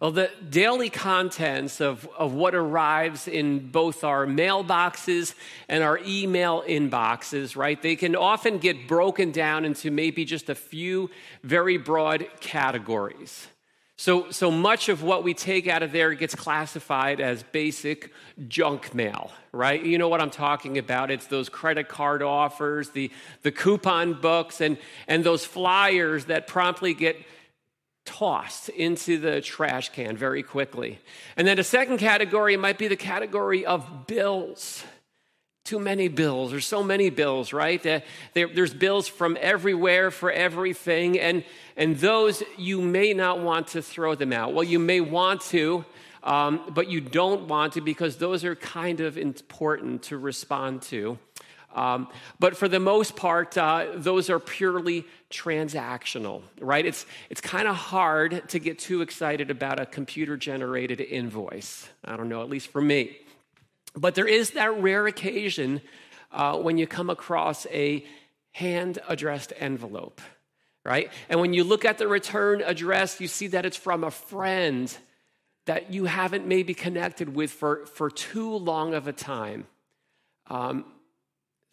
Well, the daily contents of, of what arrives in both our mailboxes and our email inboxes, right, they can often get broken down into maybe just a few very broad categories. So, so much of what we take out of there gets classified as basic junk mail, right? You know what I'm talking about. It's those credit card offers, the, the coupon books, and, and those flyers that promptly get tossed into the trash can very quickly. And then a second category might be the category of bills. Too many bills. There's so many bills, right? There's bills from everywhere for everything, and, and those you may not want to throw them out. Well, you may want to, um, but you don't want to because those are kind of important to respond to. Um, but for the most part, uh, those are purely transactional, right? It's, it's kind of hard to get too excited about a computer generated invoice. I don't know, at least for me. But there is that rare occasion uh, when you come across a hand addressed envelope, right? And when you look at the return address, you see that it's from a friend that you haven't maybe connected with for, for too long of a time. Um,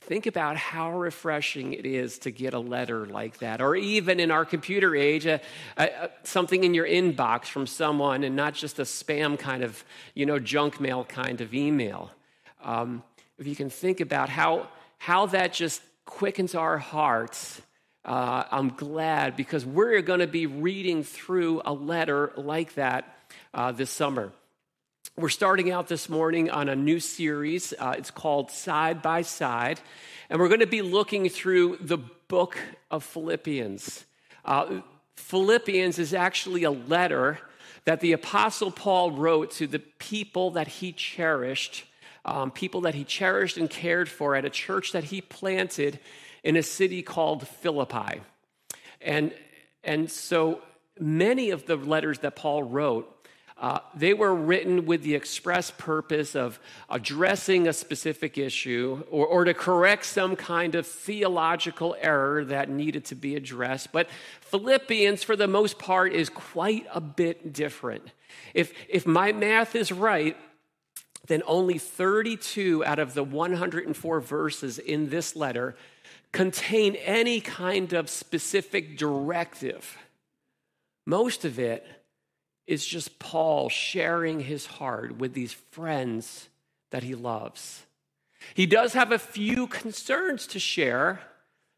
Think about how refreshing it is to get a letter like that, or even in our computer age, a, a, something in your inbox from someone and not just a spam kind of, you know, junk mail kind of email. Um, if you can think about how, how that just quickens our hearts, uh, I'm glad because we're going to be reading through a letter like that uh, this summer. We're starting out this morning on a new series. Uh, it's called Side by Side. And we're going to be looking through the book of Philippians. Uh, Philippians is actually a letter that the Apostle Paul wrote to the people that he cherished, um, people that he cherished and cared for at a church that he planted in a city called Philippi. And, and so many of the letters that Paul wrote uh, they were written with the express purpose of addressing a specific issue or, or to correct some kind of theological error that needed to be addressed. But Philippians, for the most part, is quite a bit different. If, if my math is right, then only 32 out of the 104 verses in this letter contain any kind of specific directive. Most of it is just Paul sharing his heart with these friends that he loves. He does have a few concerns to share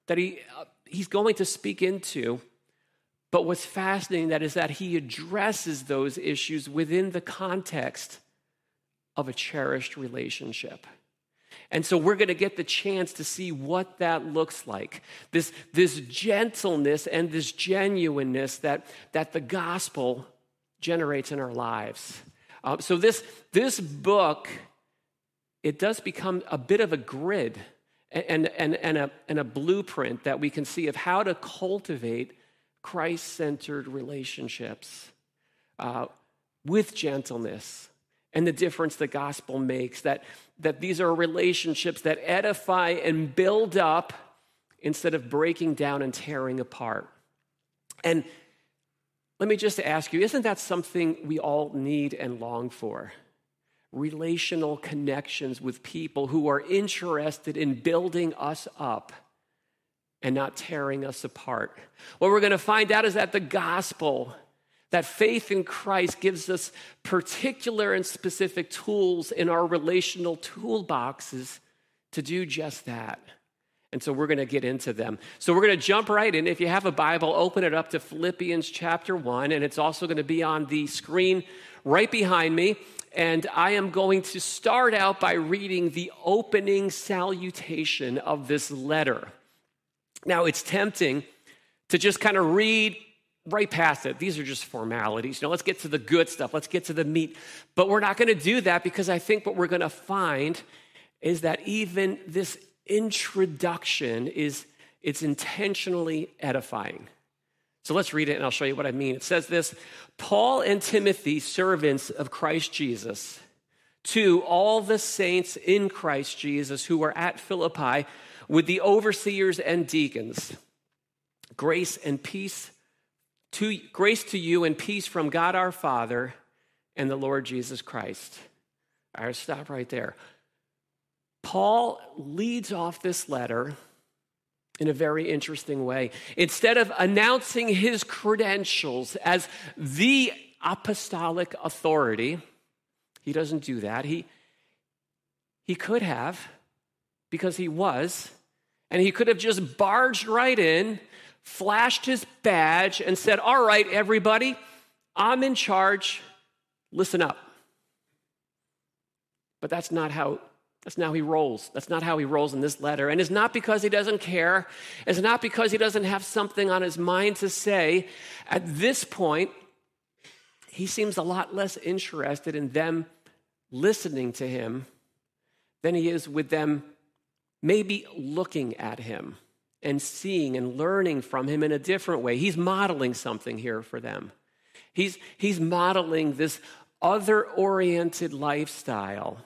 that he, uh, he's going to speak into. But what's fascinating that is that he addresses those issues within the context of a cherished relationship. And so we're going to get the chance to see what that looks like. This, this gentleness and this genuineness that, that the gospel generates in our lives. Uh, so this, this book, it does become a bit of a grid and, and, and, a, and a blueprint that we can see of how to cultivate Christ-centered relationships uh, with gentleness and the difference the gospel makes, that, that these are relationships that edify and build up instead of breaking down and tearing apart. And let me just ask you isn't that something we all need and long for? Relational connections with people who are interested in building us up and not tearing us apart. What we're going to find out is that the gospel, that faith in Christ gives us particular and specific tools in our relational toolboxes to do just that. And so we're going to get into them. So we're going to jump right in. If you have a Bible, open it up to Philippians chapter 1, and it's also going to be on the screen right behind me. And I am going to start out by reading the opening salutation of this letter. Now, it's tempting to just kind of read right past it. These are just formalities. You know, let's get to the good stuff, let's get to the meat. But we're not going to do that because I think what we're going to find is that even this introduction is it's intentionally edifying. So let's read it and I'll show you what I mean. It says this Paul and Timothy, servants of Christ Jesus, to all the saints in Christ Jesus who are at Philippi with the overseers and deacons, grace and peace To, grace to you and peace from God our Father and the Lord Jesus Christ. All right, stop right there. Paul leads off this letter in a very interesting way. Instead of announcing his credentials as the apostolic authority, he doesn't do that. He, he could have, because he was, and he could have just barged right in, flashed his badge, and said, All right, everybody, I'm in charge. Listen up. But that's not how that's not how he rolls. That's not how he rolls in this letter. And it's not because he doesn't care. It's not because he doesn't have something on his mind to say. At this point, he seems a lot less interested in them listening to him than he is with them maybe looking at him and seeing and learning from him in a different way. He's modeling something here for them. He's, he's modeling this other oriented lifestyle,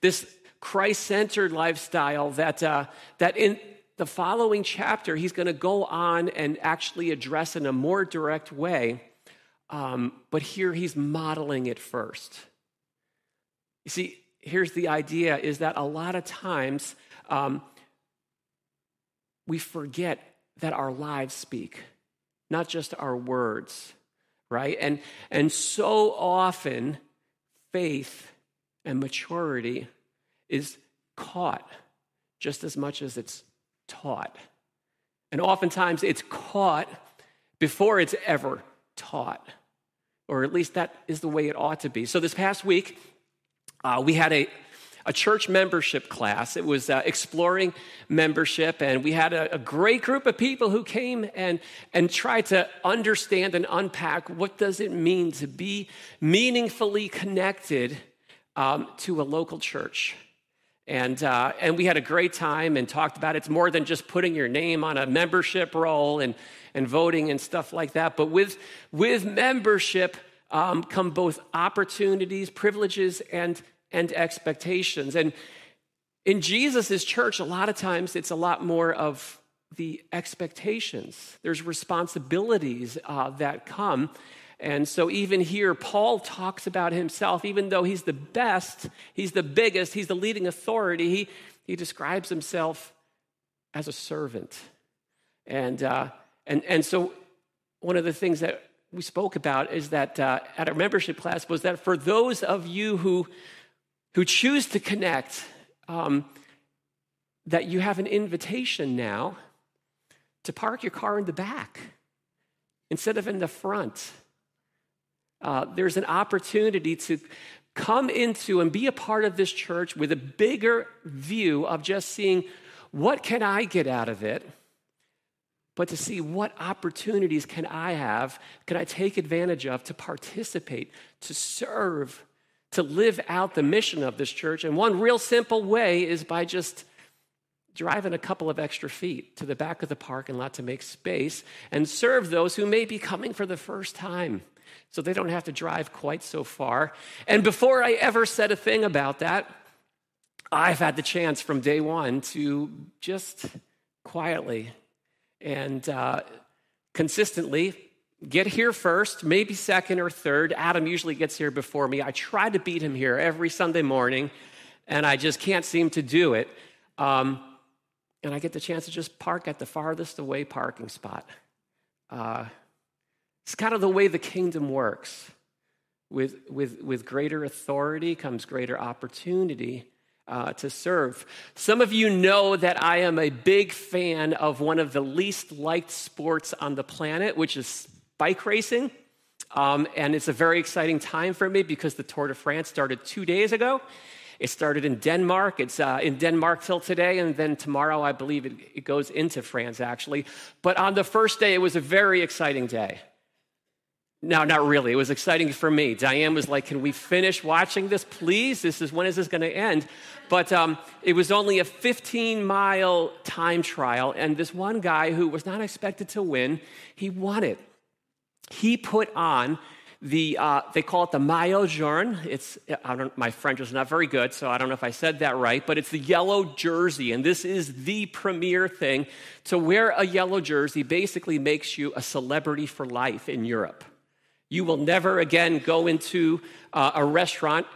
this Christ centered lifestyle that, uh, that in the following chapter, he's going to go on and actually address in a more direct way. Um, but here he's modeling it first. You see, here's the idea is that a lot of times um, we forget that our lives speak, not just our words, right? And, and so often, faith and maturity is caught just as much as it's taught. And oftentimes it's caught before it's ever taught, or at least that is the way it ought to be. So this past week, uh, we had a, a church membership class. It was uh, exploring membership, and we had a, a, great group of people who came and, and tried to understand and unpack what does it mean to be meaningfully connected um, to a local church. And, uh, and we had a great time and talked about it. it's more than just putting your name on a membership roll and, and voting and stuff like that. But with, with membership um, come both opportunities, privileges, and, and expectations. And in Jesus' church, a lot of times it's a lot more of the expectations. There's responsibilities uh, that come. And so, even here, Paul talks about himself, even though he's the best, he's the biggest, he's the leading authority, he, he describes himself as a servant. And, uh, and, and so, one of the things that we spoke about is that uh, at our membership class was that for those of you who, who choose to connect, um, that you have an invitation now to park your car in the back instead of in the front uh, there's an opportunity to come into and be a part of this church with a bigger view of just seeing what can I get out of it, but to see what opportunities can I have, can I take advantage of to participate, to serve, to live out the mission of this church. And one real simple way is by just driving a couple of extra feet to the back of the parking lot to make space and serve those who may be coming for the first time so they don't have to drive quite so far. And before I ever said a thing about that, I've had the chance from day one to just quietly and uh, consistently get here first, maybe second or third. Adam usually gets here before me. I try to beat him here every Sunday morning, and I just can't seem to do it. Um, and I get the chance to just park at the farthest away parking spot. Uh, it's kind of the way the kingdom works. With, with, with greater authority comes greater opportunity uh, to serve. Some of you know that I am a big fan of one of the least liked sports on the planet, which is bike racing. Um, and it's a very exciting time for me because the Tour de France started two days ago. It started in Denmark. It's uh, in Denmark till today, and then tomorrow, I believe, it, it goes into France, actually. But on the first day, it was a very exciting day. No, not really. It was exciting for me. Diane was like, Can we finish watching this, please? This is when is this going to end? But um, it was only a 15 mile time trial, and this one guy who was not expected to win, he won it. He put on the, uh, they call it the maillot jaune. It's, I don't, my French is not very good, so I don't know if I said that right, but it's the yellow jersey. And this is the premier thing. To wear a yellow jersey basically makes you a celebrity for life in Europe. You will never again go into uh, a restaurant,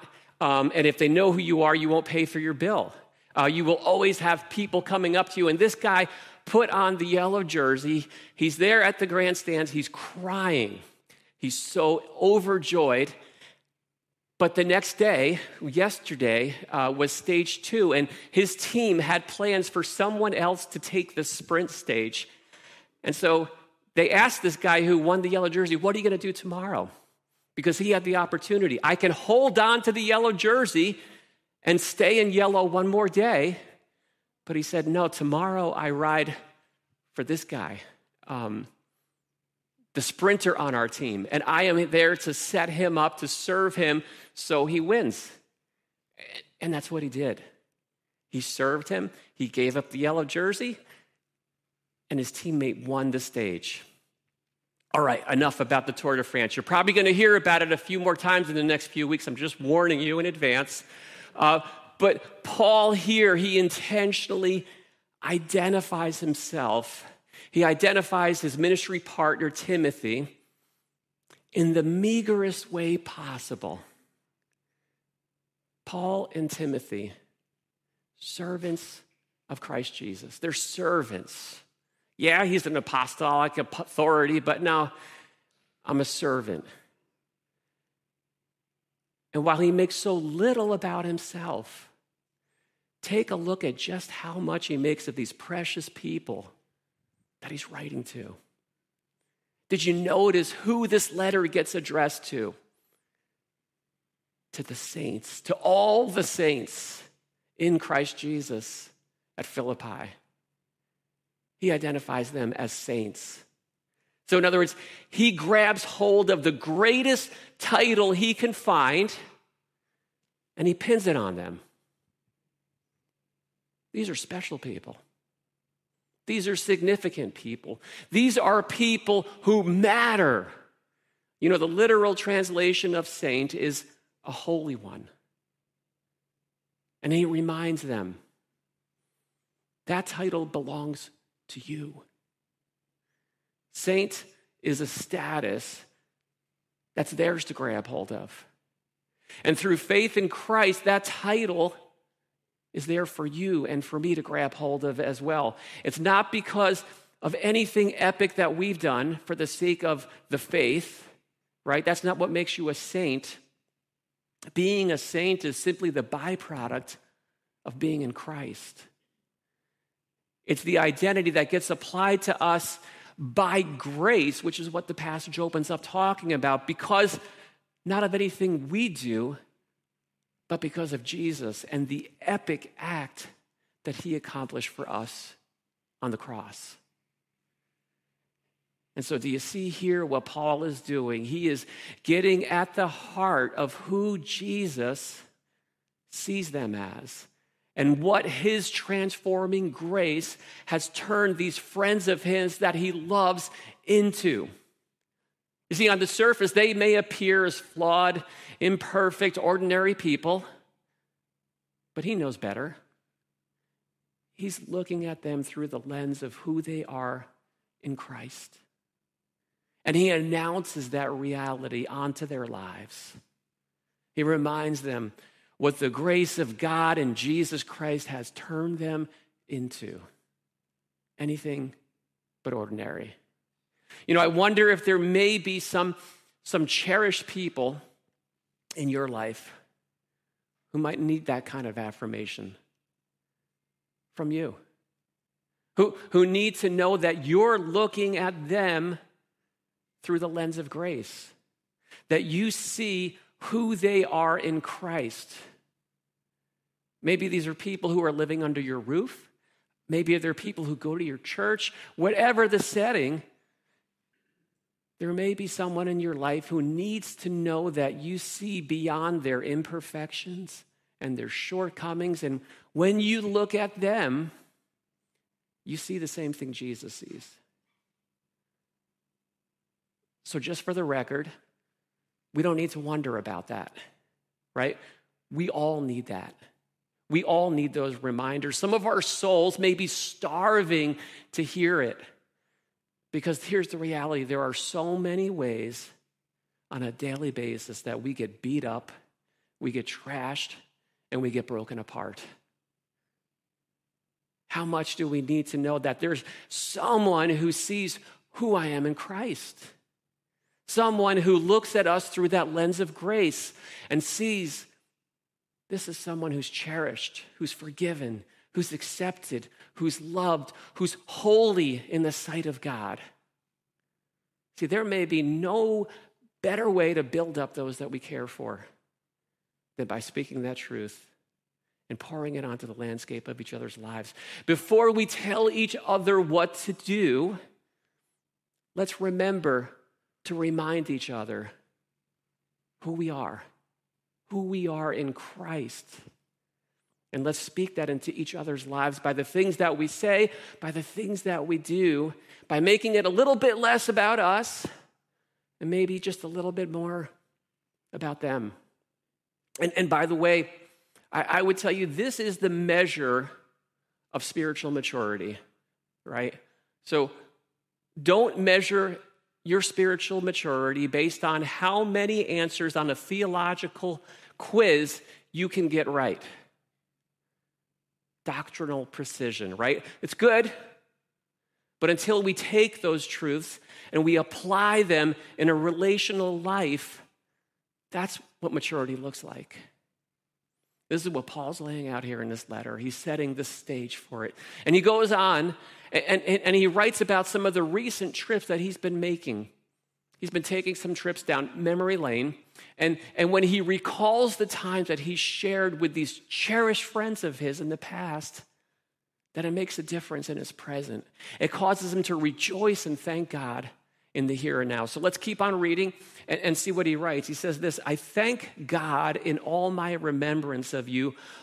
um, and if they know who you are, you won't pay for your bill. Uh, you will always have people coming up to you. And this guy put on the yellow jersey. He's there at the grandstands. He's crying He's so overjoyed. But the next day, yesterday, uh, was stage two, and his team had plans for someone else to take the sprint stage. And so they asked this guy who won the yellow jersey, What are you going to do tomorrow? Because he had the opportunity. I can hold on to the yellow jersey and stay in yellow one more day. But he said, No, tomorrow I ride for this guy. Um, the sprinter on our team, and I am there to set him up, to serve him so he wins. And that's what he did. He served him, he gave up the yellow jersey, and his teammate won the stage. All right, enough about the Tour de France. You're probably going to hear about it a few more times in the next few weeks. I'm just warning you in advance. Uh, but Paul here, he intentionally identifies himself he identifies his ministry partner, Timothy, in the meagerest way possible. Paul and Timothy, servants of Christ Jesus. They're servants. Yeah, he's an apostolic authority, but now I'm a servant. And while he makes so little about himself, take a look at just how much he makes of these precious people that he's writing to. Did you notice who this letter gets addressed to? To the saints, to all the saints in Christ Jesus at Philippi. He identifies them as saints. So, in other words, he grabs hold of the greatest title he can find and he pins it on them. These are special people. These are significant people. These are people who matter. You know, the literal translation of saint is a holy one. And he reminds them that title belongs to you. Saint is a status that's theirs to grab hold of. And through faith in Christ, that title is there for you and for me to grab hold of as well. It's not because of anything epic that we've done for the sake of the faith, right? That's not what makes you a saint. Being a saint is simply the byproduct of being in Christ. It's the identity that gets applied to us by grace, which is what the passage opens up talking about, because not of anything we do, but because of Jesus and the epic act that he accomplished for us on the cross. And so, do you see here what Paul is doing? He is getting at the heart of who Jesus sees them as and what his transforming grace has turned these friends of his that he loves into. You see, on the surface, they may appear as flawed, imperfect, ordinary people, but he knows better. He's looking at them through the lens of who they are in Christ. And he announces that reality onto their lives. He reminds them what the grace of God and Jesus Christ has turned them into anything but ordinary. You know, I wonder if there may be some, some cherished people in your life who might need that kind of affirmation from you, who, who need to know that you're looking at them through the lens of grace, that you see who they are in Christ. Maybe these are people who are living under your roof. Maybe they're people who go to your church. Whatever the setting, there may be someone in your life who needs to know that you see beyond their imperfections and their shortcomings. And when you look at them, you see the same thing Jesus sees. So, just for the record, We don't need to wonder about that, right? We all need that. We all need those reminders. Some of our souls may be starving to hear it because here's the reality there are so many ways on a daily basis that we get beat up, we get trashed, and we get broken apart. How much do we need to know that there's someone who sees who I am in Christ? Someone who looks at us through that lens of grace and sees this is someone who's cherished, who's forgiven, who's accepted, who's loved, who's holy in the sight of God. See, there may be no better way to build up those that we care for than by speaking that truth and pouring it onto the landscape of each other's lives. Before we tell each other what to do, let's remember to remind each other who we are, who we are in Christ. And let's speak that into each other's lives by the things that we say, by the things that we do, by making it a little bit less about us and maybe just a little bit more about them. And, and by the way, I, I would tell you this is the measure of spiritual maturity, right? So don't measure your spiritual maturity based on how many answers on a theological quiz you can get right. Doctrinal precision, right? It's good, but until we take those truths and we apply them in a relational life, that's what maturity looks like. This is what Paul's laying out here in this letter. He's setting the stage for it. And he goes on and, and, and, he writes about some of the recent trips that he's been making. He's been taking some trips down memory lane. And, and when he recalls the times that he shared with these cherished friends of his in the past, that it makes a difference in his present. It causes him to rejoice and thank God in the here and now. So let's keep on reading and, and, see what he writes. He says this I thank God in all my remembrance of you,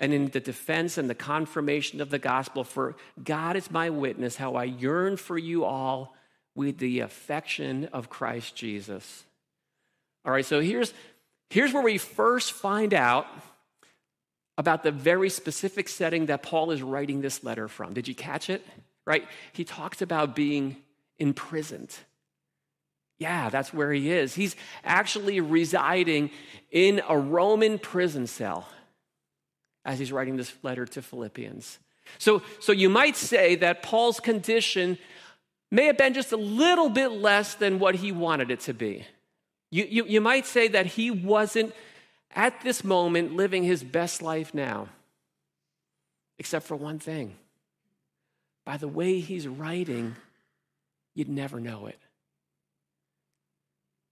and in the defense and the confirmation of the gospel. For God is my witness, how I yearn for you all with the affection of Christ Jesus. All right, so here's, here's where we first find out about the very specific setting that Paul is writing this letter from. Did you catch it? Right? He talks about being imprisoned. Yeah, that's where he is. He's actually residing in a Roman prison cell as he's writing this letter to Philippians. So, so you might say that Paul's condition may have been just a little bit less than what he wanted it to be. You, you, you might say that he wasn't at this moment living his best life now, except for one thing. By the way he's writing, you'd never know it.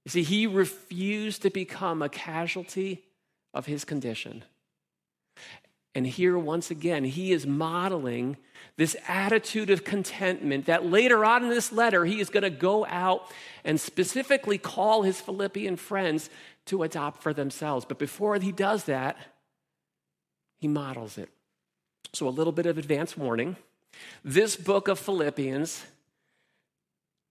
You see, he refused to become a casualty of his condition. And here, once again, he is modeling this attitude of contentment that later on in this letter, he is going to go out and specifically call his Philippian friends to adopt for themselves. But before he does that, he models it. So, a little bit of advance warning. This book of Philippians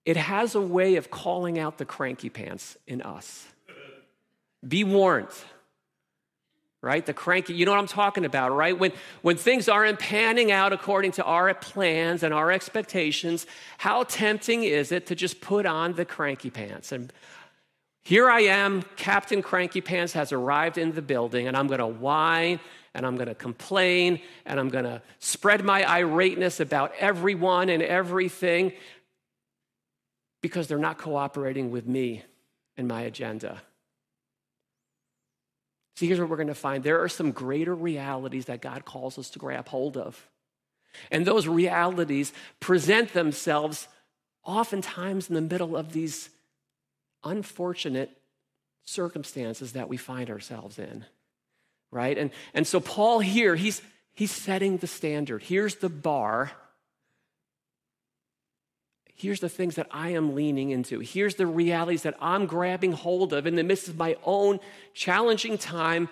it has a way of calling out the cranky pants in us. Be warned. Right? The cranky, you know what I'm talking about, right? When, when things aren't panning out according to our plans and our expectations, how tempting is it to just put on the cranky pants? And here I am, Captain Cranky Pants has arrived in the building, and I'm going to whine and I'm going to complain and I'm going to spread my irateness about everyone and everything because they're not cooperating with me and my agenda. See, here's what we're going to find there are some greater realities that God calls us to grab hold of. And those realities present themselves oftentimes in the middle of these unfortunate circumstances that we find ourselves in. right? And, and so Paul here, he's, he's setting the standard. Here's the bar. Here's the things that I am leaning into. Here's the realities that I'm grabbing hold of in the midst of my own challenging time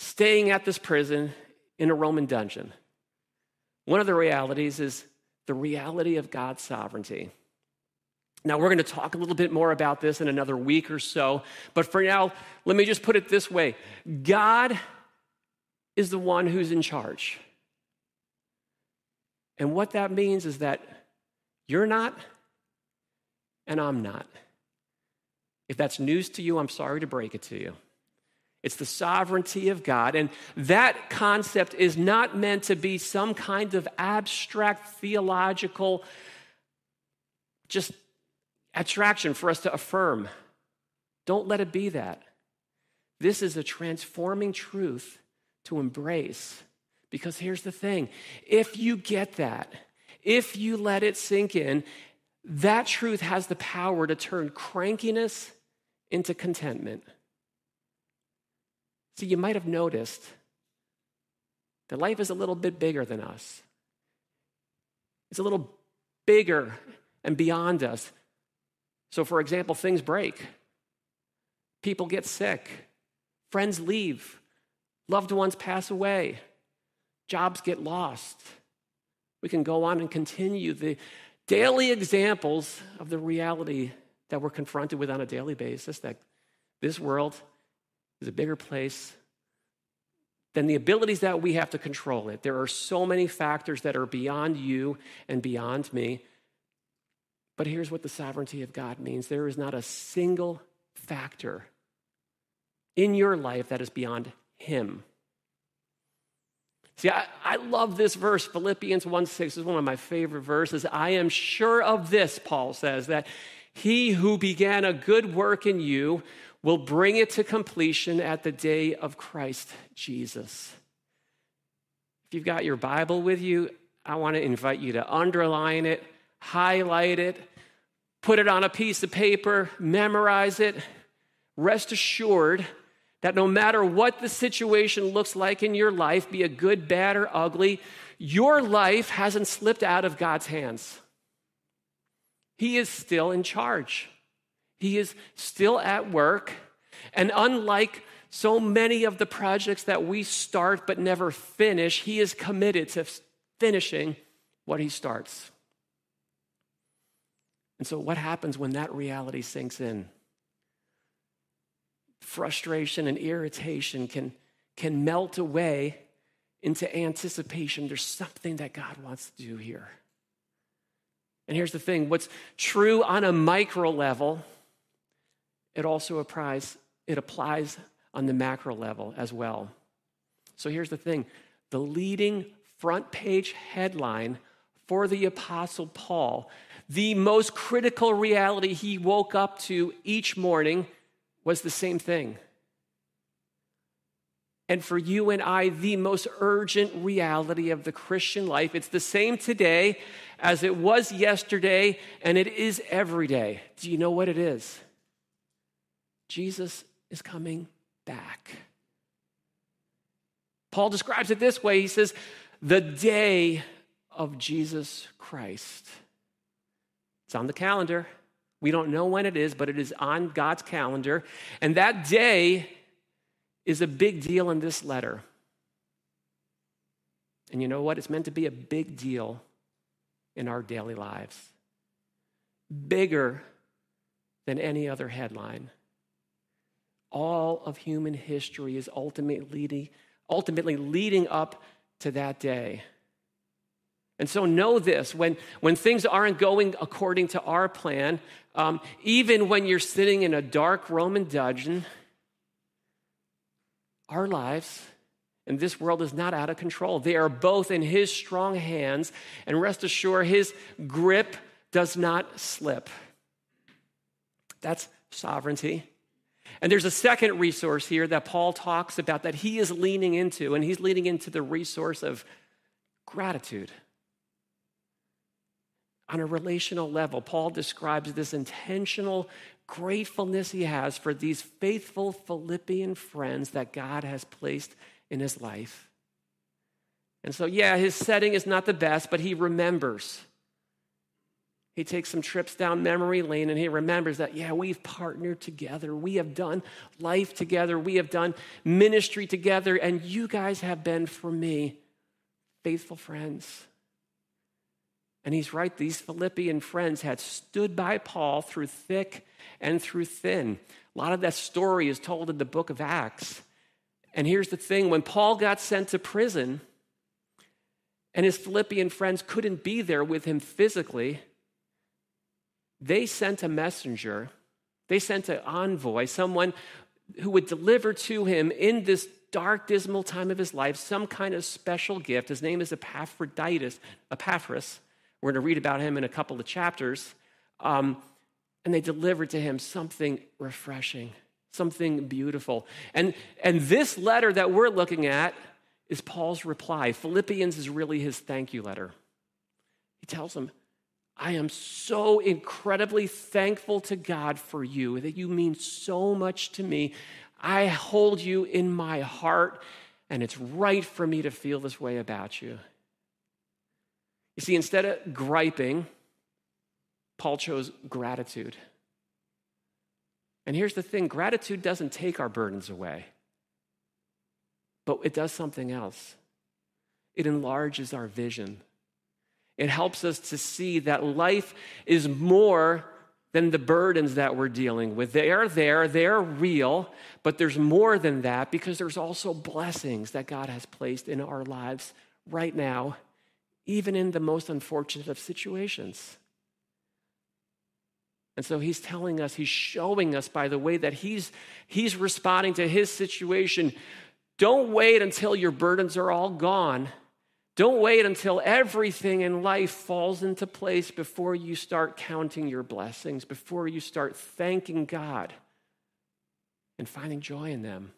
staying at this prison in a Roman dungeon. One of the realities is the reality of God's sovereignty. Now, we're going to talk a little bit more about this in another week or so, but for now, let me just put it this way God is the one who's in charge. And what that means is that you're not, and I'm not. If that's news to you, I'm sorry to break it to you. It's the sovereignty of God. And that concept is not meant to be some kind of abstract theological, just attraction for us to affirm. Don't let it be that. This is a transforming truth to embrace. Because here's the thing if you get that, if you let it sink in, that truth has the power to turn crankiness into contentment. See, you might have noticed that life is a little bit bigger than us. It's a little bigger and beyond us. So, for example, things break, people get sick, friends leave, loved ones pass away, jobs get lost. We can go on and continue the daily examples of the reality that we're confronted with on a daily basis that this world is a bigger place than the abilities that we have to control it. There are so many factors that are beyond you and beyond me. But here's what the sovereignty of God means there is not a single factor in your life that is beyond Him. See, I, I, love this verse, Philippians 1 6 is one of my favorite verses. I am sure of this, Paul says, that he who began a good work in you will bring it to completion at the day of Christ Jesus. If you've got your Bible with you, I want to invite you to underline it, highlight it, put it on a piece of paper, memorize it. Rest assured that no matter what the situation looks like in your life, be it good, bad, or ugly, your life hasn't slipped out of God's hands. He is still in charge. He is still at work. And unlike so many of the projects that we start but never finish, he is committed to finishing what he starts. And so, what happens when that reality sinks in? Frustration and irritation can, can melt away into anticipation. There's something that God wants to do here. And here's the thing what's true on a micro level it also applies, it applies on the macro level as well. So here's the thing the leading front page headline for the Apostle Paul, the most critical reality he woke up to each morning was the same thing. And for you and I, the most urgent reality of the Christian life. It's the same today as it was yesterday, and it is every day. Do you know what it is? Jesus is coming back. Paul describes it this way he says, the day of Jesus Christ. It's on the calendar. We don't know when it is, but it is on God's calendar. And that day is a big deal in this letter. And you know what? It's meant to be a big deal in our daily lives, bigger than any other headline all of human history is ultimately ultimately leading up to that day. And so, know this when, when things aren't going according to our plan, um, even when you're sitting in a dark Roman dungeon, our lives and this world is not out of control. They are both in His strong hands, and rest assured, His grip does not slip. That's sovereignty. And there's a second resource here that Paul talks about that he is leaning into, and he's leaning into the resource of gratitude. On a relational level, Paul describes this intentional gratefulness he has for these faithful Philippian friends that God has placed in his life. And so, yeah, his setting is not the best, but he remembers. He takes some trips down memory lane and he remembers that, yeah, we've partnered together. We have done life together. We have done ministry together. And you guys have been, for me, faithful friends. And he's right, these Philippian friends had stood by Paul through thick and through thin. A lot of that story is told in the book of Acts. And here's the thing when Paul got sent to prison, and his Philippian friends couldn't be there with him physically, they sent a messenger, they sent an envoy, someone who would deliver to him in this dark, dismal time of his life some kind of special gift. His name is Epaphroditus, Epaphras. We're going to read about him in a couple of chapters. Um, and they delivered to him something refreshing, something beautiful. And, and this letter that we're looking at is Paul's reply. Philippians is really his thank you letter. He tells them, I am so incredibly thankful to God for you, that you mean so much to me. I hold you in my heart, and it's right for me to feel this way about you. You see, instead of griping, Paul chose gratitude. And here's the thing gratitude doesn't take our burdens away, but it does something else. It enlarges our vision. It helps us to see that life is more than the burdens that we're dealing with. They are there, they're real, but there's more than that because there's also blessings that God has placed in our lives right now, even in the most unfortunate of situations. And so he's telling us, he's showing us by the way that he's, he's responding to his situation. Don't wait until your burdens are all gone don't wait until everything in life falls into place before you start counting your blessings, before you start thanking God and finding joy in them.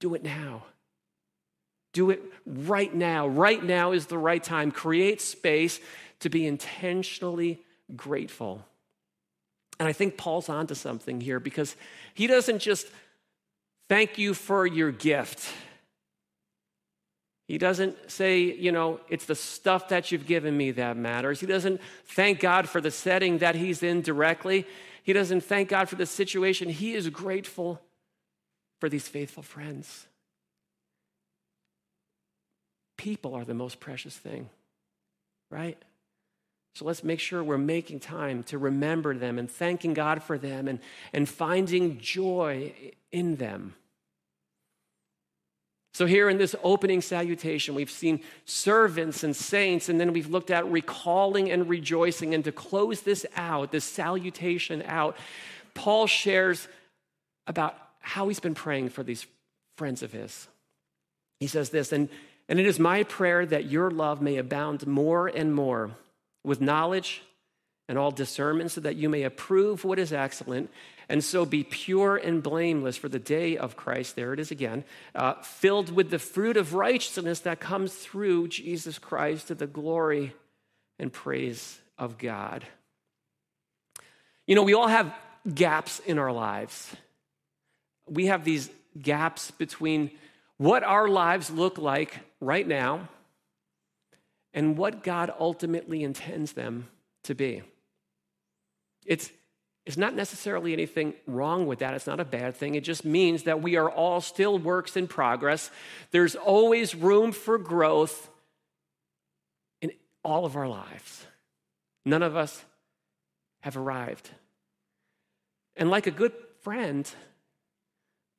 Do it now. Do it right now. Right now is the right time. Create space to be intentionally grateful. And I think Paul's onto something here because he doesn't just thank you for your gift. He doesn't say, you know, it's the stuff that you've given me that matters. He doesn't thank God for the setting that he's in directly. He doesn't thank God for the situation. He is grateful for these faithful friends. People are the most precious thing, right? So let's make sure we're making time to remember them and thanking God for them and, and finding joy in them. So, here in this opening salutation, we've seen servants and saints, and then we've looked at recalling and rejoicing. And to close this out, this salutation out, Paul shares about how he's been praying for these friends of his. He says this, and, and it is my prayer that your love may abound more and more with knowledge and all discernment, so that you may approve what is excellent and so be pure and blameless for the day of Christ. There it is again, uh, filled with the fruit of righteousness that comes through Jesus Christ to the glory and praise of God. You know, we all have gaps in our lives. We have these gaps between what our lives look like right now and what God ultimately intends them to be. It's, it's not necessarily anything wrong with that. It's not a bad thing. It just means that we are all still works in progress. There's always room for growth in all of our lives. None of us have arrived. And like a good friend,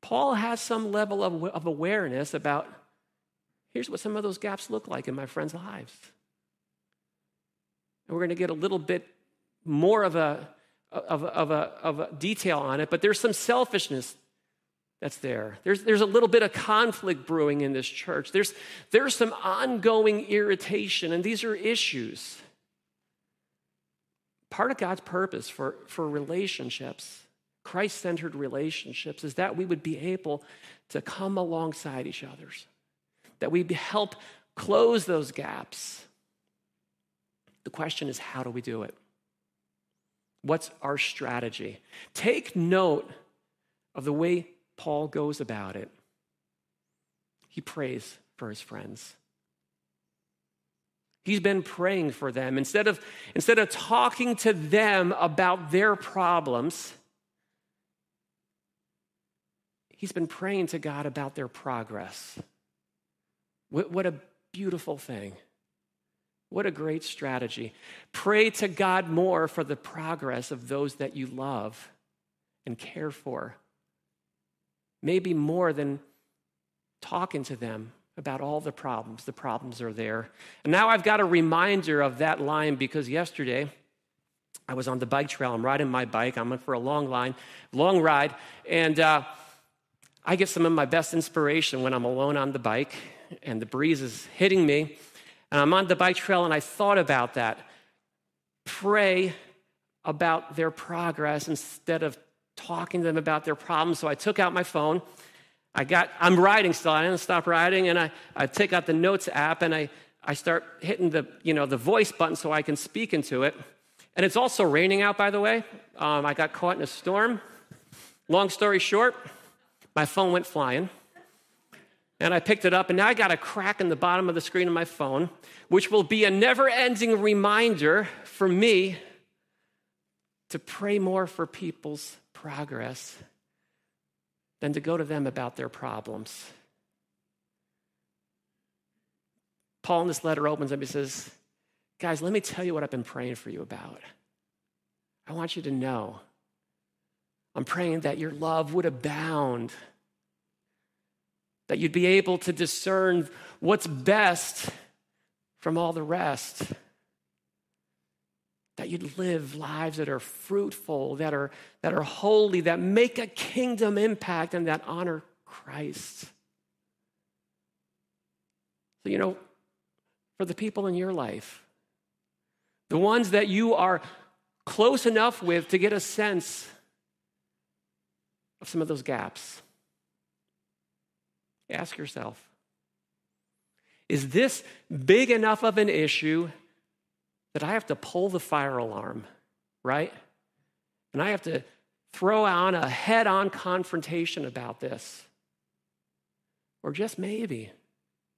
Paul has some level of, of awareness about here's what some of those gaps look like in my friends' lives. And we're going to get a little bit more of a of, of, a, of a detail on it, but there's some selfishness that's there. There's, there's a little bit of conflict brewing in this church. There's, there's some ongoing irritation, and these are issues. Part of God's purpose for, for relationships, Christ centered relationships, is that we would be able to come alongside each other's, that we help close those gaps. The question is, how do we do it? What's our strategy? Take note of the way Paul goes about it. he prays for his friends. He's been praying for them. Instead of, instead of talking to them about their problems, he's been praying to God about their progress. What, what a beautiful thing. What a great strategy. Pray to God more for the progress of those that you love and care for. Maybe more than talking to them about all the problems. The problems are there. And now I've got a reminder of that line because yesterday I was on the bike trail. I'm riding my bike. I'm going for a long line, long ride. And uh, I get some of my best inspiration when I'm alone on the bike and the breeze is hitting me. And I'm on the bike trail and I thought about that. Pray about their progress instead of talking to them about their problems. So I took out my phone. I got, I'm riding still. I didn't stop riding. And I, I take out the notes app and I, I start hitting the, you know, the voice button so I can speak into it. And it's also raining out, by the way. Um, I got caught in a storm. Long story short, my phone went flying. And I picked it up, and now I got a crack in the bottom of the screen of my phone, which will be a never ending reminder for me to pray more for people's progress than to go to them about their problems. Paul in this letter opens up, and he says, Guys, let me tell you what I've been praying for you about. I want you to know I'm praying that your love would abound that you'd be able to discern what's best from all the rest. That you'd live lives that are fruitful, that are, that are holy, that make a kingdom impact, and that honor Christ. So, you know, for the people in your life, the ones that you are close enough with to get a sense of some of those gaps Ask yourself Is this big enough of an issue that I have to pull the fire alarm, right? And I have to throw on a head on confrontation about this? Or just maybe,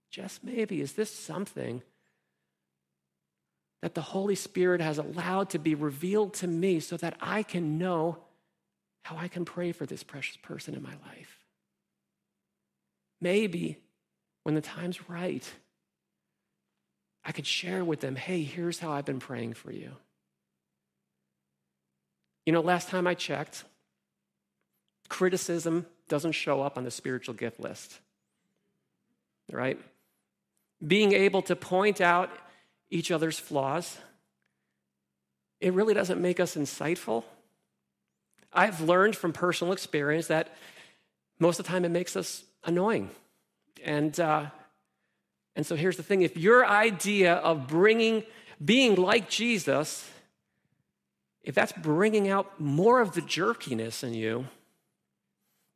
just maybe, is this something that the Holy Spirit has allowed to be revealed to me so that I can know how I can pray for this precious person in my life? maybe when the time's right, I could share with them, hey, here's how I've been praying for you. You know, last time I checked, criticism doesn't show up on the spiritual gift list, right? Being able to point out each other's flaws, it really doesn't make us insightful. I've learned from personal experience that most of the time it makes us annoying. And, uh, and so here's the thing if your idea of bringing, being like Jesus, if that's bringing out more of the jerkiness in you,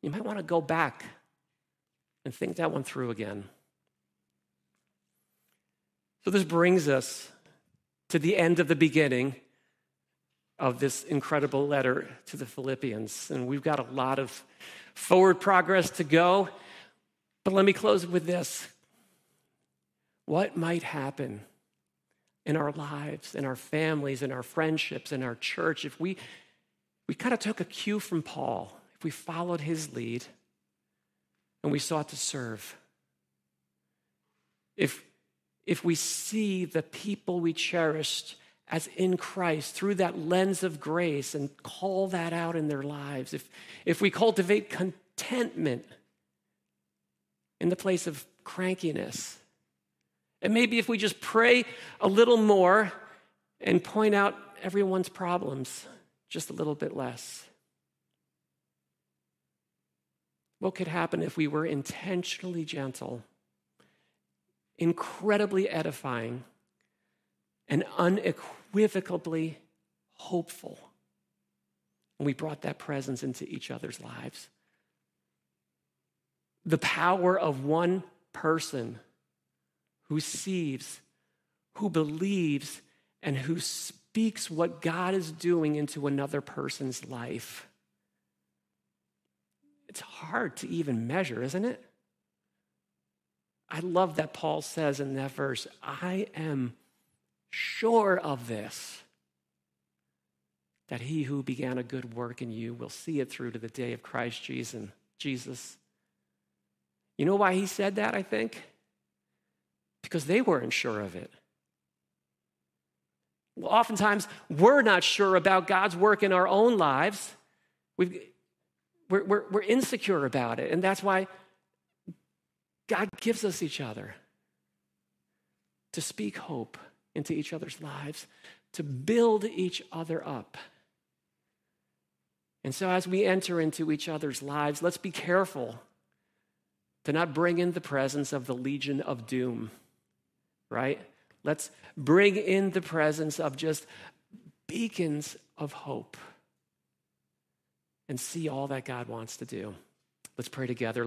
you might want to go back and think that one through again. So, this brings us to the end of the beginning of this incredible letter to the Philippians. And we've got a lot of forward progress to go. But let me close with this. What might happen in our lives, in our families, in our friendships, in our church if we, we kind of took a cue from Paul, if we followed his lead and we sought to serve? If, if we see the people we cherished as in Christ through that lens of grace and call that out in their lives, if, if we cultivate contentment in the place of crankiness. And maybe if we just pray a little more and point out everyone's problems just a little bit less. What could happen if we were intentionally gentle, incredibly edifying, and unequivocally hopeful? And we brought that presence into each other's lives the power of one person who sees, who believes, and who speaks what God is doing into another person's life. It's hard to even measure, isn't it? I love that Paul says in that verse, I am sure of this, that he who began a good work in you will see it through to the day of Christ Jesus. You know why he said that, I think? Because they weren't sure of it. Well, oftentimes, we're not sure about God's work in our own lives. we we're, we're, we're insecure about it. And that's why God gives us each other to speak hope into each other's lives, to build each other up. And so, as we enter into each other's lives, let's be careful to not bring in the presence of the legion of doom, right? Let's bring in the presence of just beacons of hope and see all that God wants to do. Let's pray together.